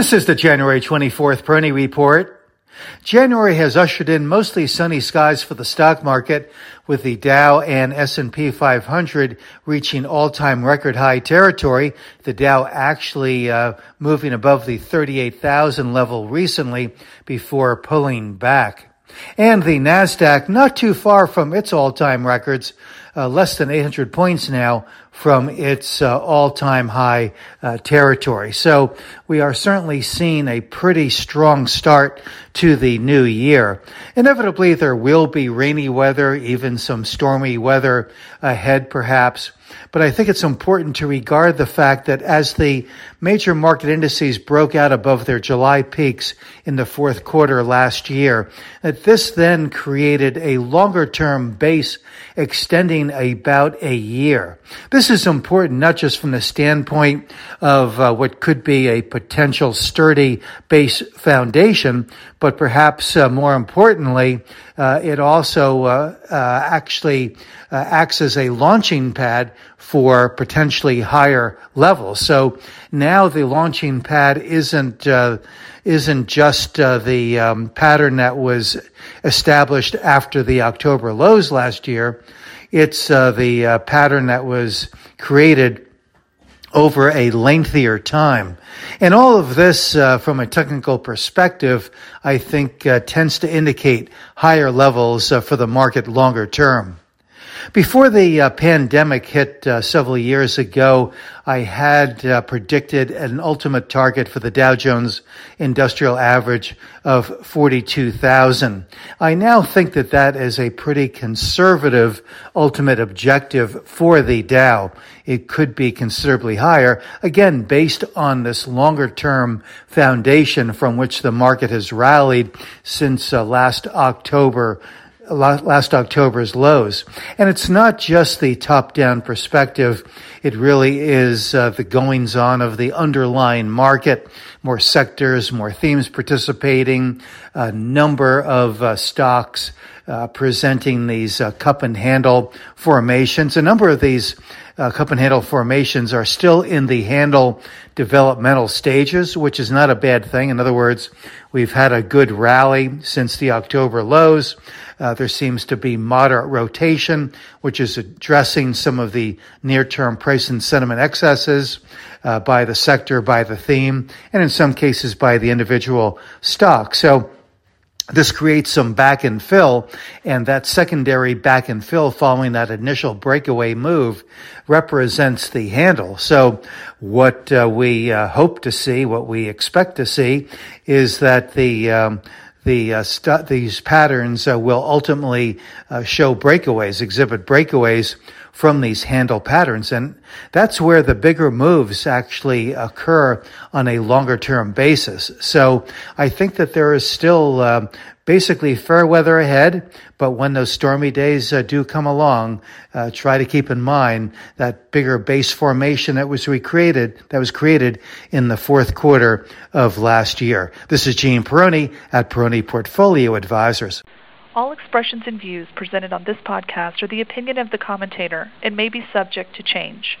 This is the January 24th Peroni Report. January has ushered in mostly sunny skies for the stock market, with the Dow and S&P 500 reaching all-time record high territory. The Dow actually uh, moving above the 38,000 level recently before pulling back. And the Nasdaq not too far from its all-time records, uh, less than 800 points now from its uh, all-time high uh, territory. So we are certainly seeing a pretty strong start to the new year. Inevitably, there will be rainy weather, even some stormy weather ahead, perhaps. But I think it's important to regard the fact that as the major market indices broke out above their July peaks in the fourth quarter last year, that this then created a longer term base extending about a year. This is important not just from the standpoint of uh, what could be a potential sturdy base foundation, but perhaps uh, more importantly, uh, it also uh, uh, actually uh, acts as a launching pad for potentially higher levels. So now the launching pad isn't uh, isn't just uh, the um, pattern that was established after the October lows last year. It's uh, the uh, pattern that was created over a lengthier time. And all of this, uh, from a technical perspective, I think uh, tends to indicate higher levels uh, for the market longer term. Before the uh, pandemic hit uh, several years ago, I had uh, predicted an ultimate target for the Dow Jones Industrial Average of 42,000. I now think that that is a pretty conservative ultimate objective for the Dow. It could be considerably higher, again, based on this longer term foundation from which the market has rallied since uh, last October last October's lows. And it's not just the top down perspective. It really is uh, the goings on of the underlying market, more sectors, more themes participating, a number of uh, stocks uh, presenting these uh, cup and handle formations. A number of these uh, cup and handle formations are still in the handle developmental stages, which is not a bad thing. In other words, we've had a good rally since the October lows. Uh, there seems to be moderate rotation, which is addressing some of the near-term price and sentiment excesses uh, by the sector, by the theme, and in some cases by the individual stock. So this creates some back and fill, and that secondary back and fill following that initial breakaway move represents the handle. So, what uh, we uh, hope to see, what we expect to see, is that the um, the uh, these patterns uh, will ultimately uh, show breakaways, exhibit breakaways from these handle patterns. And that's where the bigger moves actually occur on a longer term basis. So I think that there is still uh, basically fair weather ahead, but when those stormy days uh, do come along, uh, try to keep in mind that bigger base formation that was recreated, that was created in the fourth quarter of last year. This is Gene Peroni at Peroni Portfolio Advisors. All expressions and views presented on this podcast are the opinion of the commentator and may be subject to change.